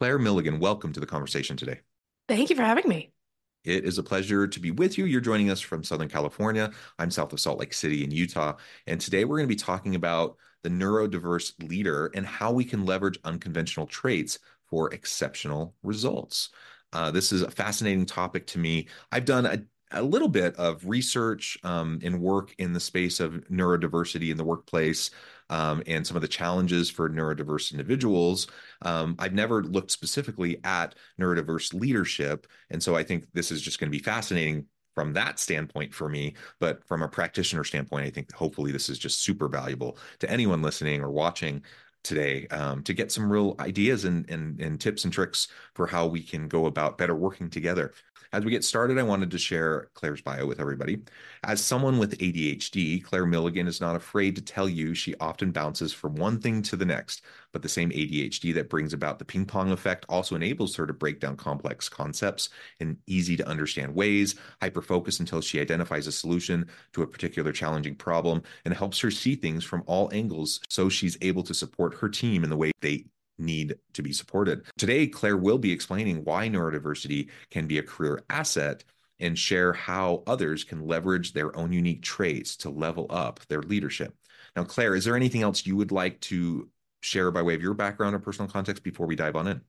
Claire Milligan, welcome to the conversation today. Thank you for having me. It is a pleasure to be with you. You're joining us from Southern California. I'm south of Salt Lake City in Utah. And today we're going to be talking about the neurodiverse leader and how we can leverage unconventional traits for exceptional results. Uh, this is a fascinating topic to me. I've done a a little bit of research um, and work in the space of neurodiversity in the workplace um, and some of the challenges for neurodiverse individuals. Um, I've never looked specifically at neurodiverse leadership. And so I think this is just going to be fascinating from that standpoint for me. But from a practitioner standpoint, I think hopefully this is just super valuable to anyone listening or watching today um, to get some real ideas and, and, and tips and tricks for how we can go about better working together. As we get started, I wanted to share Claire's bio with everybody. As someone with ADHD, Claire Milligan is not afraid to tell you she often bounces from one thing to the next, but the same ADHD that brings about the ping pong effect also enables her to break down complex concepts in easy to understand ways, hyper focus until she identifies a solution to a particular challenging problem, and helps her see things from all angles so she's able to support her team in the way they need to be supported. Today, Claire will be explaining why neurodiversity can be a career asset and share how others can leverage their own unique traits to level up their leadership. Now, Claire, is there anything else you would like to share by way of your background or personal context before we dive on in?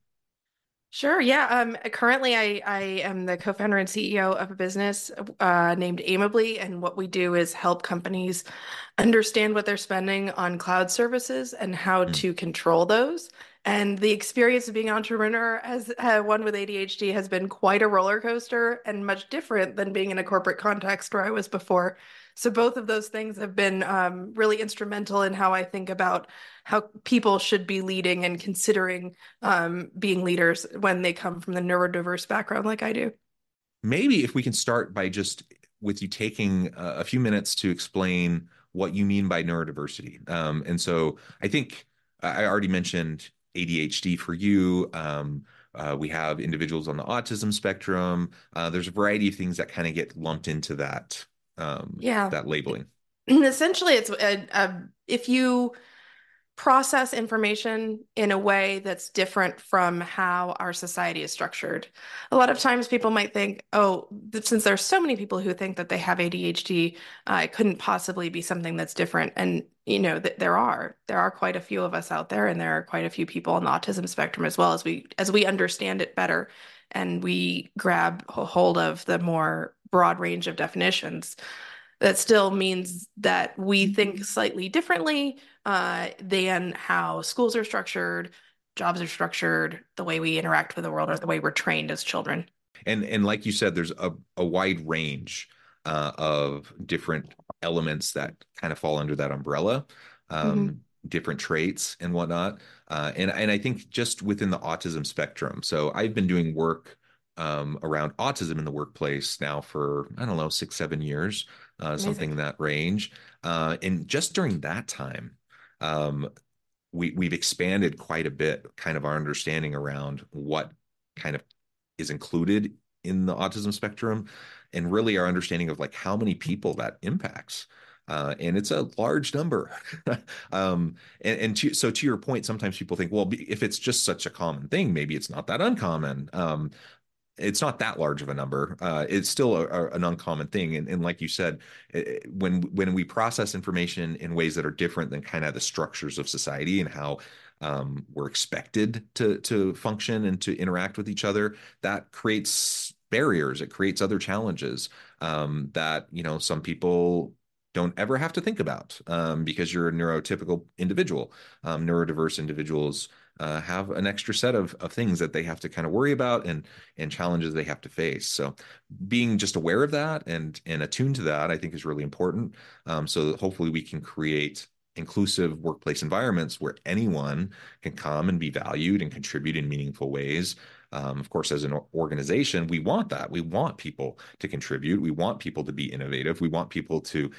Sure. Yeah. Um, currently, I, I am the co founder and CEO of a business uh, named Aimably. And what we do is help companies understand what they're spending on cloud services and how mm. to control those and the experience of being an entrepreneur as uh, one with ADHD has been quite a roller coaster and much different than being in a corporate context where I was before. So both of those things have been um, really instrumental in how I think about how people should be leading and considering um, being leaders when they come from the neurodiverse background like I do. Maybe if we can start by just with you taking a few minutes to explain what you mean by neurodiversity. Um, and so I think I already mentioned ADHD for you. Um, uh, we have individuals on the autism spectrum. Uh, there's a variety of things that kind of get lumped into that um, yeah that labeling. Essentially, it's a, a, if you process information in a way that's different from how our society is structured. A lot of times people might think, oh, since there's so many people who think that they have ADHD, uh, it couldn't possibly be something that's different. And, you know, th- there are, there are quite a few of us out there and there are quite a few people on the autism spectrum as well as we, as we understand it better and we grab hold of the more broad range of definitions that still means that we think mm-hmm. slightly differently uh, than how schools are structured, jobs are structured, the way we interact with the world, or the way we're trained as children. And and like you said, there's a, a wide range uh, of different elements that kind of fall under that umbrella, um, mm-hmm. different traits and whatnot. Uh, and and I think just within the autism spectrum. So I've been doing work um, around autism in the workplace now for I don't know six seven years uh, something in that range. Uh, and just during that time, um, we we've expanded quite a bit, kind of our understanding around what kind of is included in the autism spectrum, and really our understanding of like how many people that impacts. Uh, and it's a large number. um, and, and to, so to your point, sometimes people think, well, if it's just such a common thing, maybe it's not that uncommon. Um, it's not that large of a number. Uh, it's still a, a, an uncommon thing, and, and like you said, it, when when we process information in ways that are different than kind of the structures of society and how um, we're expected to to function and to interact with each other, that creates barriers. It creates other challenges um, that you know some people don't ever have to think about um, because you're a neurotypical individual. Um, neurodiverse individuals uh, have an extra set of, of things that they have to kind of worry about and and challenges they have to face. So being just aware of that and and attuned to that, I think is really important. Um, so hopefully we can create inclusive workplace environments where anyone can come and be valued and contribute in meaningful ways. Um, of course, as an organization, we want that. We want people to contribute. We want people to be innovative. We want people to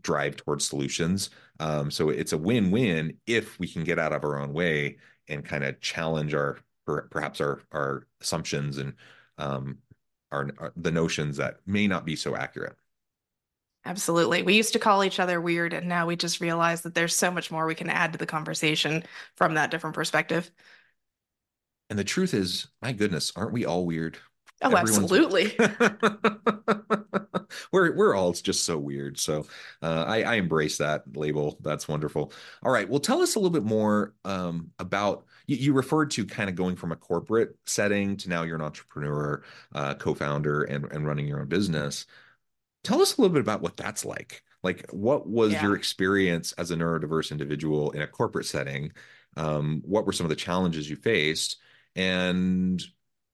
drive towards solutions. Um, so it's a win-win if we can get out of our own way and kind of challenge our perhaps our our assumptions and um, our, our the notions that may not be so accurate. Absolutely. We used to call each other weird, and now we just realize that there's so much more we can add to the conversation from that different perspective. And the truth is, my goodness, aren't we all weird? Oh, absolutely. we're we're all just so weird. So uh, I, I embrace that label. That's wonderful. All right. Well, tell us a little bit more um, about you, you, referred to kind of going from a corporate setting to now you're an entrepreneur, uh, co-founder, and and running your own business. Tell us a little bit about what that's like. Like, what was yeah. your experience as a neurodiverse individual in a corporate setting? Um, what were some of the challenges you faced? And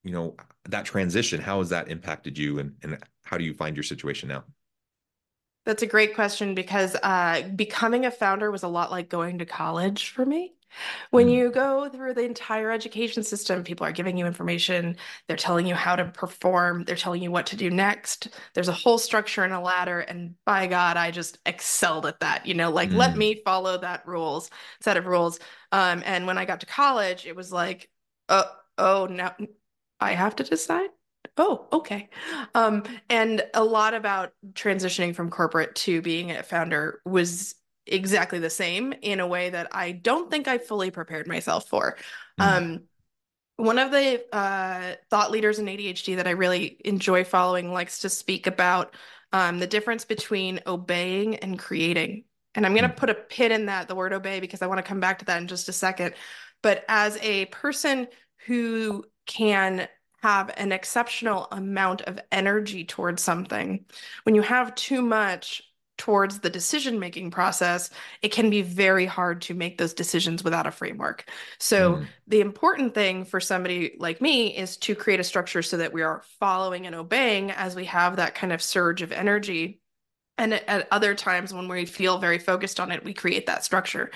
you know that transition how has that impacted you and, and how do you find your situation now that's a great question because uh, becoming a founder was a lot like going to college for me when mm. you go through the entire education system people are giving you information they're telling you how to perform they're telling you what to do next there's a whole structure and a ladder and by god i just excelled at that you know like mm. let me follow that rules set of rules um, and when i got to college it was like uh, oh no I have to decide. Oh, okay. Um, and a lot about transitioning from corporate to being a founder was exactly the same in a way that I don't think I fully prepared myself for. Mm. Um, one of the uh, thought leaders in ADHD that I really enjoy following likes to speak about um, the difference between obeying and creating. And I'm going to mm. put a pin in that, the word obey, because I want to come back to that in just a second. But as a person who can have an exceptional amount of energy towards something. When you have too much towards the decision making process, it can be very hard to make those decisions without a framework. So, mm. the important thing for somebody like me is to create a structure so that we are following and obeying as we have that kind of surge of energy and at other times when we feel very focused on it we create that structure.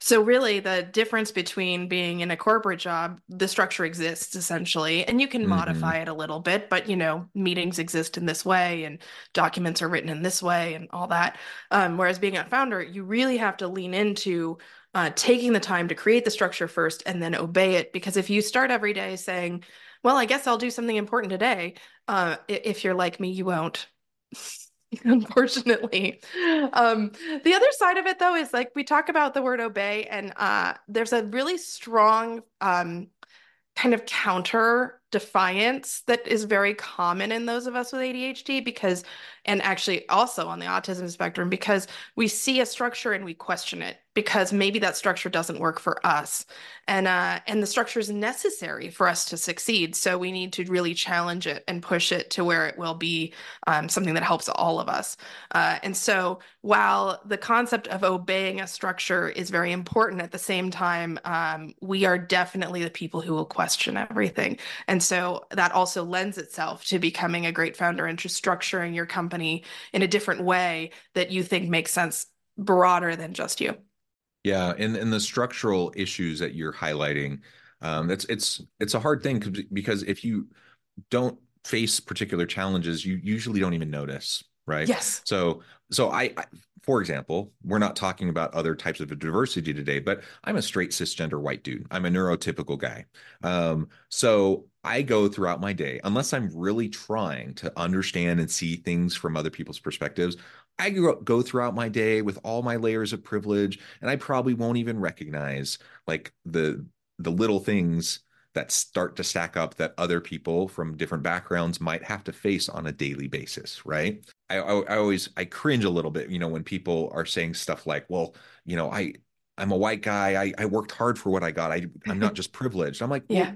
So really the difference between being in a corporate job the structure exists essentially and you can mm-hmm. modify it a little bit but you know meetings exist in this way and documents are written in this way and all that. Um, whereas being a founder you really have to lean into uh, taking the time to create the structure first and then obey it because if you start every day saying well i guess i'll do something important today uh, if you're like me you won't unfortunately. Um, the other side of it, though, is like we talk about the word obey, and uh, there's a really strong um, kind of counter defiance that is very common in those of us with ADHD because and actually also on the autism spectrum because we see a structure and we question it because maybe that structure doesn't work for us. And uh, and the structure is necessary for us to succeed. So we need to really challenge it and push it to where it will be um, something that helps all of us. Uh, and so while the concept of obeying a structure is very important at the same time um, we are definitely the people who will question everything. And so that also lends itself to becoming a great founder and just structuring your company company in a different way that you think makes sense broader than just you. Yeah, and and the structural issues that you're highlighting, um, it's it's it's a hard thing because if you don't face particular challenges, you usually don't even notice, right? Yes. So so I, I for example, we're not talking about other types of diversity today, but I'm a straight cisgender white dude. I'm a neurotypical guy. Um, so I go throughout my day, unless I'm really trying to understand and see things from other people's perspectives, I go, go throughout my day with all my layers of privilege, and I probably won't even recognize like the the little things that start to stack up that other people from different backgrounds might have to face on a daily basis right I, I, I always i cringe a little bit you know when people are saying stuff like well you know i i'm a white guy i, I worked hard for what i got I, i'm not just privileged i'm like well, yeah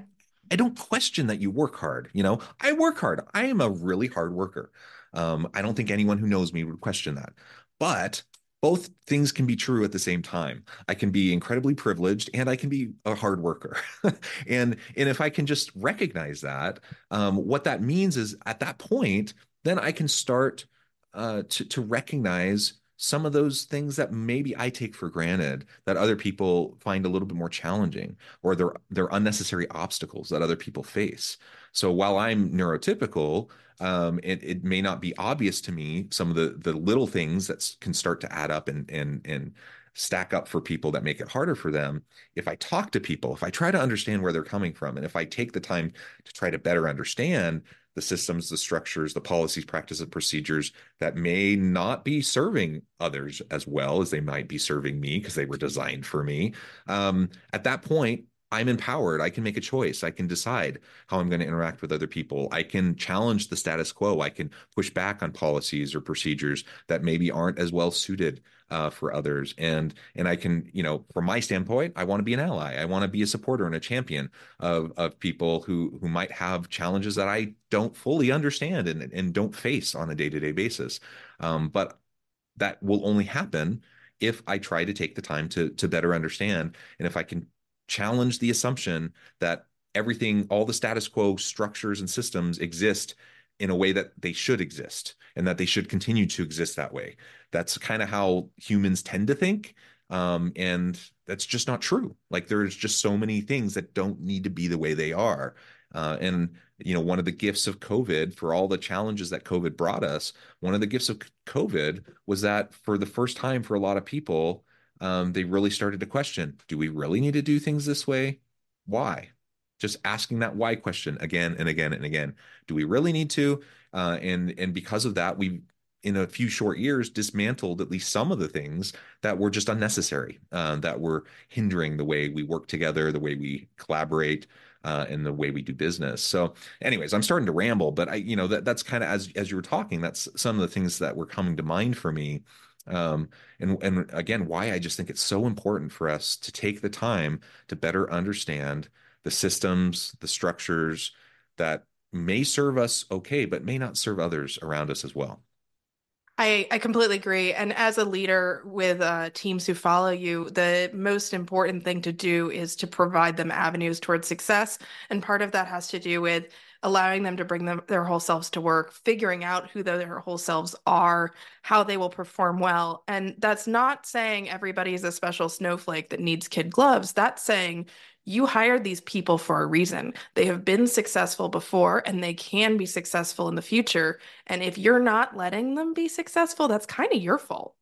I don't question that you work hard. You know, I work hard. I am a really hard worker. Um, I don't think anyone who knows me would question that. But both things can be true at the same time. I can be incredibly privileged and I can be a hard worker. and and if I can just recognize that, um, what that means is at that point, then I can start uh, to to recognize some of those things that maybe I take for granted that other people find a little bit more challenging, or they're they're unnecessary obstacles that other people face. So while I'm neurotypical, um, it, it may not be obvious to me some of the the little things that can start to add up and and and stack up for people that make it harder for them. If I talk to people, if I try to understand where they're coming from, and if I take the time to try to better understand the systems, the structures, the policies, practices, procedures that may not be serving others as well as they might be serving me because they were designed for me. Um, at that point, I'm empowered. I can make a choice. I can decide how I'm going to interact with other people. I can challenge the status quo. I can push back on policies or procedures that maybe aren't as well suited uh, for others. And and I can, you know, from my standpoint, I want to be an ally. I want to be a supporter and a champion of of people who who might have challenges that I don't fully understand and and don't face on a day to day basis. Um, but that will only happen if I try to take the time to to better understand and if I can challenge the assumption that everything, all the status quo structures and systems exist in a way that they should exist and that they should continue to exist that way. That's kind of how humans tend to think. Um, and that's just not true. Like there's just so many things that don't need to be the way they are. Uh, and you know, one of the gifts of COVID for all the challenges that COVID brought us, one of the gifts of COVID was that for the first time for a lot of people, um, they really started to question do we really need to do things this way? Why? Just asking that why question again and again and again. Do we really need to? Uh, and and because of that, we in a few short years dismantled at least some of the things that were just unnecessary, uh, that were hindering the way we work together, the way we collaborate, uh, and the way we do business. So, anyways, I'm starting to ramble, but I, you know, that that's kind of as as you were talking, that's some of the things that were coming to mind for me um, and and again, why I just think it's so important for us to take the time to better understand the systems, the structures that may serve us okay, but may not serve others around us as well. I, I completely agree. And as a leader with uh, teams who follow you, the most important thing to do is to provide them avenues towards success. And part of that has to do with allowing them to bring them their whole selves to work, figuring out who their whole selves are, how they will perform well. And that's not saying everybody is a special snowflake that needs kid gloves. That's saying you hired these people for a reason. They have been successful before and they can be successful in the future. And if you're not letting them be successful, that's kind of your fault.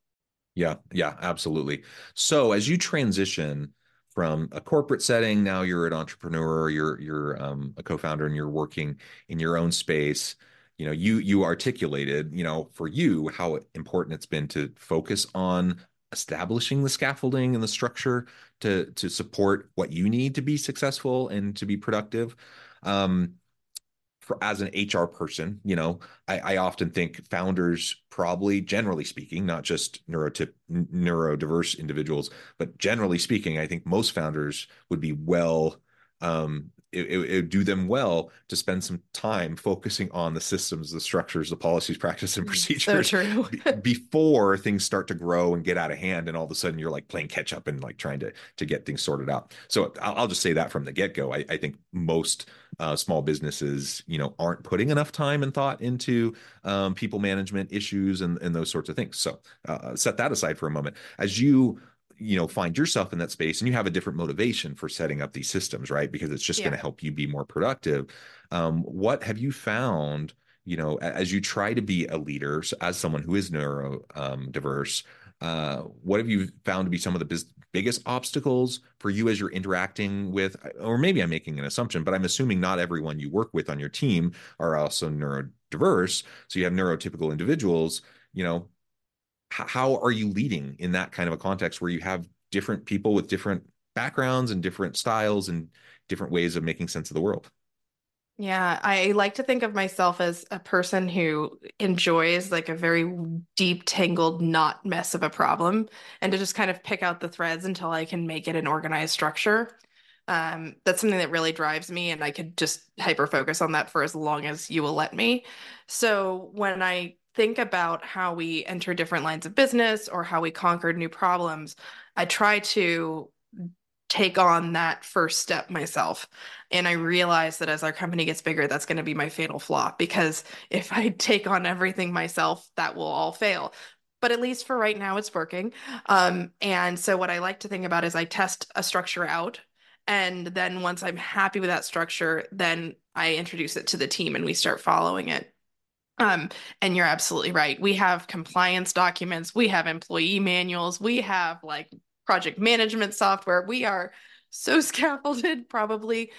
Yeah, yeah, absolutely. So as you transition from a corporate setting, now you're an entrepreneur, you're you're um, a co-founder, and you're working in your own space. You know, you you articulated, you know, for you how important it's been to focus on establishing the scaffolding and the structure to to support what you need to be successful and to be productive um for as an hr person you know I, I often think founders probably generally speaking not just neurotip neurodiverse individuals but generally speaking i think most founders would be well um it, it, it, would do them well to spend some time focusing on the systems, the structures, the policies, practices, and mm, procedures so before things start to grow and get out of hand, and all of a sudden you're like playing catch up and like trying to to get things sorted out. So I'll, I'll just say that from the get go. I, I, think most uh, small businesses, you know, aren't putting enough time and thought into um, people management issues and and those sorts of things. So uh, set that aside for a moment. As you you know find yourself in that space and you have a different motivation for setting up these systems right because it's just yeah. going to help you be more productive um, what have you found you know as you try to be a leader as someone who is neuro um, diverse uh, what have you found to be some of the biz- biggest obstacles for you as you're interacting with or maybe i'm making an assumption but i'm assuming not everyone you work with on your team are also neurodiverse so you have neurotypical individuals you know how are you leading in that kind of a context where you have different people with different backgrounds and different styles and different ways of making sense of the world yeah, I like to think of myself as a person who enjoys like a very deep, tangled knot mess of a problem and to just kind of pick out the threads until I can make it an organized structure. Um, that's something that really drives me, and I could just hyper focus on that for as long as you will let me. So when I think about how we enter different lines of business or how we conquered new problems, I try to take on that first step myself. And I realize that as our company gets bigger, that's going to be my fatal flaw because if I take on everything myself, that will all fail. But at least for right now, it's working. Um, and so, what I like to think about is I test a structure out. And then once I'm happy with that structure, then I introduce it to the team and we start following it. Um, and you're absolutely right. We have compliance documents, we have employee manuals, we have like project management software. We are so scaffolded, probably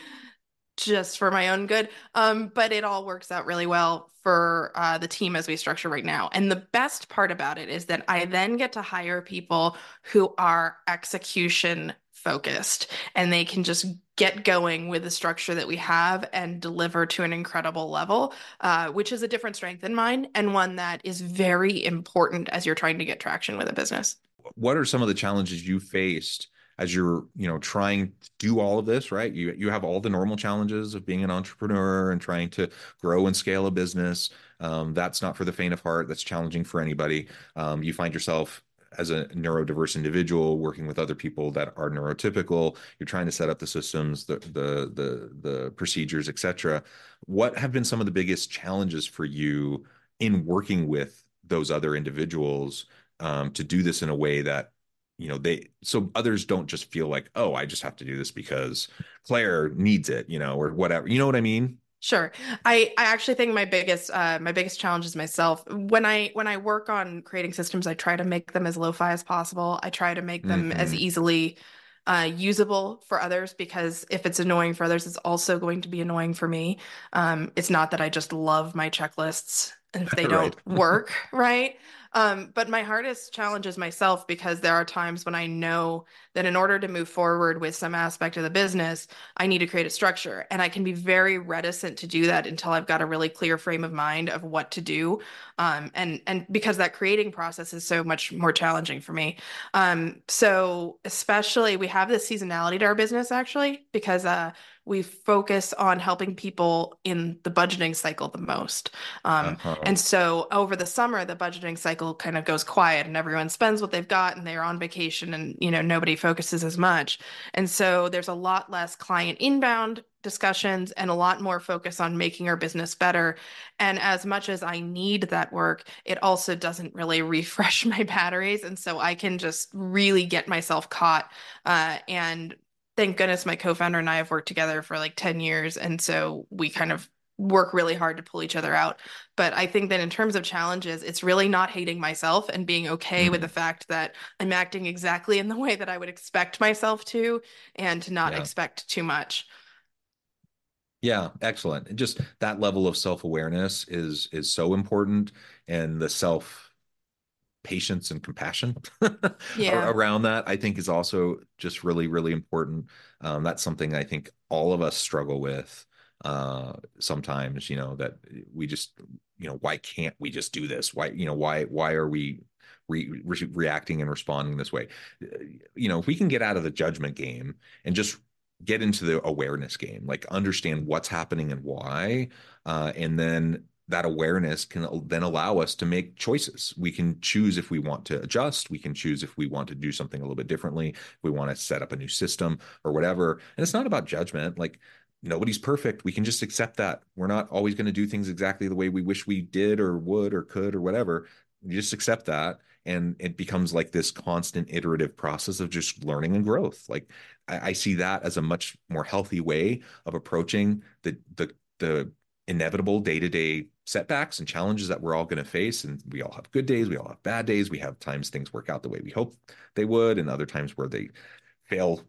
just for my own good. Um, but it all works out really well for uh, the team as we structure right now. And the best part about it is that I then get to hire people who are execution focused and they can just get going with the structure that we have and deliver to an incredible level, uh, which is a different strength in mine and one that is very important as you're trying to get traction with a business. What are some of the challenges you faced as you're, you know, trying to do all of this, right? You you have all the normal challenges of being an entrepreneur and trying to grow and scale a business. Um, that's not for the faint of heart. That's challenging for anybody. Um, you find yourself as a neurodiverse individual working with other people that are neurotypical you're trying to set up the systems the the the, the procedures etc what have been some of the biggest challenges for you in working with those other individuals um, to do this in a way that you know they so others don't just feel like oh i just have to do this because claire needs it you know or whatever you know what i mean Sure. I, I actually think my biggest uh, my biggest challenge is myself. When I when I work on creating systems, I try to make them as lo-fi as possible. I try to make them mm-hmm. as easily uh, usable for others because if it's annoying for others, it's also going to be annoying for me. Um, it's not that I just love my checklists and if they don't work, right? Um, but my hardest challenge is myself because there are times when I know that in order to move forward with some aspect of the business, I need to create a structure. And I can be very reticent to do that until I've got a really clear frame of mind of what to do. Um, and and because that creating process is so much more challenging for me. Um, so especially we have this seasonality to our business actually, because uh we focus on helping people in the budgeting cycle the most. Um, uh-huh. And so over the summer, the budgeting cycle kind of goes quiet and everyone spends what they've got and they're on vacation and, you know, nobody focuses as much. And so there's a lot less client inbound discussions and a lot more focus on making our business better. And as much as I need that work, it also doesn't really refresh my batteries. And so I can just really get myself caught uh, and thank goodness my co-founder and I have worked together for like 10 years and so we kind of work really hard to pull each other out but i think that in terms of challenges it's really not hating myself and being okay mm-hmm. with the fact that i'm acting exactly in the way that i would expect myself to and to not yeah. expect too much yeah excellent And just that level of self-awareness is is so important and the self patience and compassion yeah. around that i think is also just really really important. Um, that's something i think all of us struggle with uh, sometimes you know that we just you know why can't we just do this? Why you know why why are we re- re- reacting and responding this way? You know if we can get out of the judgment game and just get into the awareness game like understand what's happening and why uh, and then that awareness can then allow us to make choices. We can choose if we want to adjust. We can choose if we want to do something a little bit differently. If we want to set up a new system or whatever. And it's not about judgment. Like nobody's perfect. We can just accept that. We're not always going to do things exactly the way we wish we did or would or could or whatever. You just accept that. And it becomes like this constant iterative process of just learning and growth. Like I, I see that as a much more healthy way of approaching the the the inevitable day-to-day setbacks and challenges that we're all going to face and we all have good days we all have bad days we have times things work out the way we hope they would and other times where they fail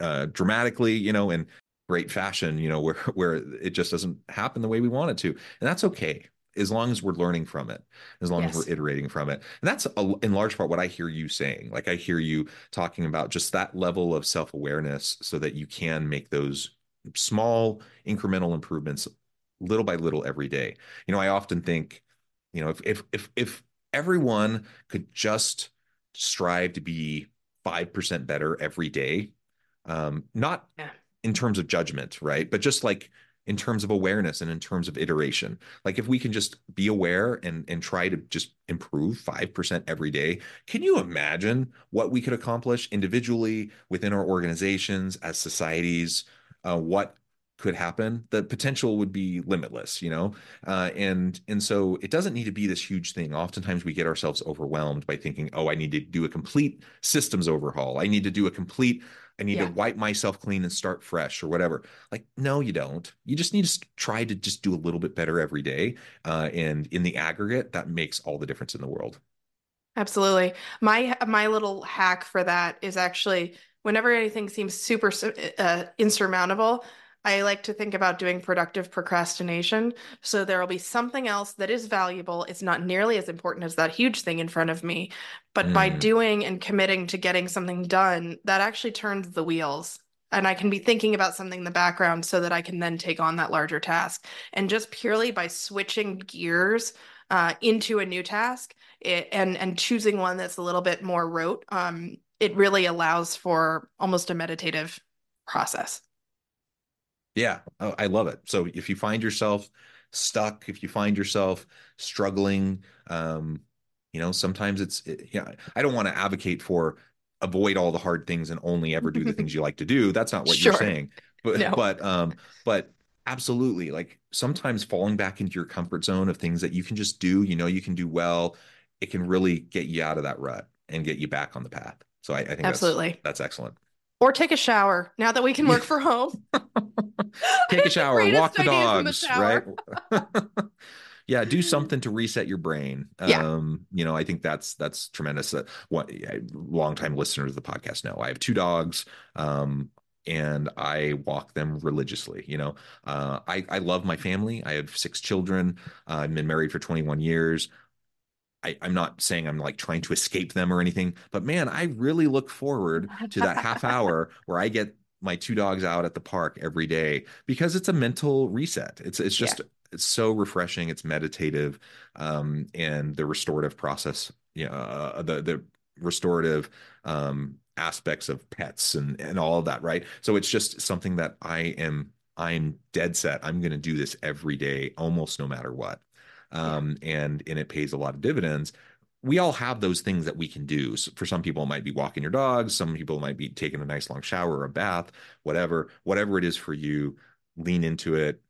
uh, dramatically you know in great fashion you know where where it just doesn't happen the way we want it to. And that's okay as long as we're learning from it as long yes. as we're iterating from it. And that's a, in large part what i hear you saying. Like i hear you talking about just that level of self-awareness so that you can make those small incremental improvements little by little every day. You know, I often think, you know, if if if if everyone could just strive to be 5% better every day, um, not yeah. in terms of judgment, right? But just like in terms of awareness and in terms of iteration. Like if we can just be aware and and try to just improve 5% every day, can you imagine what we could accomplish individually within our organizations as societies? Uh, what could happen the potential would be limitless you know uh, and and so it doesn't need to be this huge thing oftentimes we get ourselves overwhelmed by thinking oh i need to do a complete systems overhaul i need to do a complete I need yeah. to wipe myself clean and start fresh or whatever. Like, no, you don't. You just need to try to just do a little bit better every day. Uh, and in the aggregate, that makes all the difference in the world. Absolutely. My my little hack for that is actually whenever anything seems super uh, insurmountable, I like to think about doing productive procrastination. So there will be something else that is valuable. It's not nearly as important as that huge thing in front of me. But mm. by doing and committing to getting something done, that actually turns the wheels. And I can be thinking about something in the background so that I can then take on that larger task. And just purely by switching gears uh, into a new task it, and and choosing one that's a little bit more rote, um, it really allows for almost a meditative process. Yeah, oh, I love it. So if you find yourself stuck, if you find yourself struggling, um, you know, sometimes it's, it, yeah, I don't want to advocate for avoid all the hard things and only ever do the things you like to do. That's not what sure. you're saying. But, no. but, um, but absolutely, like sometimes falling back into your comfort zone of things that you can just do, you know, you can do well, it can really get you out of that rut and get you back on the path. So I, I think absolutely that's, that's excellent or take a shower now that we can work from home. take a shower, walk the dogs, the right? yeah, do something to reset your brain. Yeah. Um, you know, I think that's that's tremendous. Uh, what longtime listeners of the podcast know. I have two dogs. Um, and I walk them religiously. You know, uh, I I love my family. I have six children. Uh, I've been married for 21 years. I, am not saying I'm like trying to escape them or anything, but man, I really look forward to that half hour where I get my two dogs out at the park every day because it's a mental reset. It's it's just yeah. it's so refreshing. It's meditative, um, and the restorative process, yeah, you know, uh, the the restorative um, aspects of pets and and all of that, right? So it's just something that I am I'm dead set. I'm going to do this every day, almost no matter what um, and and it pays a lot of dividends we all have those things that we can do. So for some people, it might be walking your dogs. Some people might be taking a nice long shower or a bath, whatever, whatever it is for you, lean into it,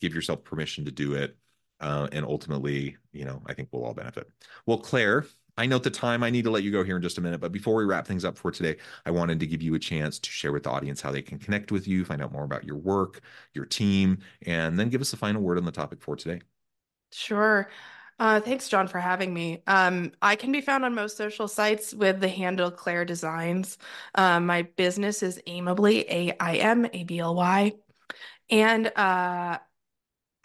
give yourself permission to do it. Uh, and ultimately, you know, I think we'll all benefit. Well, Claire, I note the time. I need to let you go here in just a minute. But before we wrap things up for today, I wanted to give you a chance to share with the audience how they can connect with you, find out more about your work, your team, and then give us a final word on the topic for today. Sure. Uh, thanks, John, for having me. Um, I can be found on most social sites with the handle Claire Designs. Um, my business is Aimably, A I M A B L Y. And uh,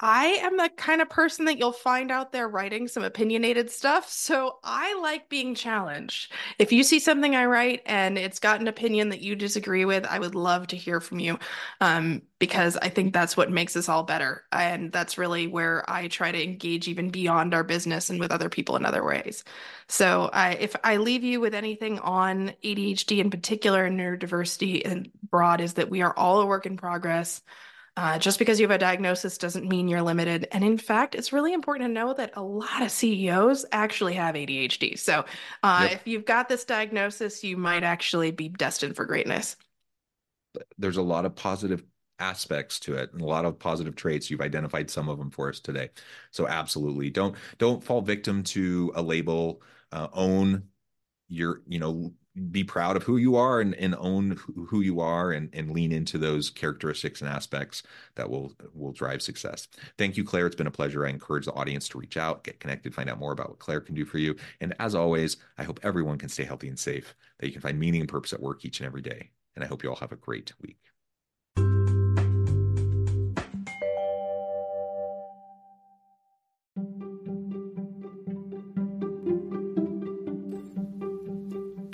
I am the kind of person that you'll find out there writing some opinionated stuff. So I like being challenged. If you see something I write and it's got an opinion that you disagree with, I would love to hear from you um, because I think that's what makes us all better. And that's really where I try to engage even beyond our business and with other people in other ways. So I, if I leave you with anything on ADHD in particular and neurodiversity and broad, is that we are all a work in progress. Uh, just because you have a diagnosis doesn't mean you're limited. And in fact, it's really important to know that a lot of CEOs actually have ADHD. So uh, yep. if you've got this diagnosis, you might actually be destined for greatness. There's a lot of positive aspects to it and a lot of positive traits you've identified some of them for us today so absolutely don't don't fall victim to a label uh, own your you know be proud of who you are and, and own who you are and, and lean into those characteristics and aspects that will will drive success. Thank you, Claire. It's been a pleasure. I encourage the audience to reach out, get connected, find out more about what Claire can do for you. And as always, I hope everyone can stay healthy and safe, that you can find meaning and purpose at work each and every day. And I hope you all have a great week.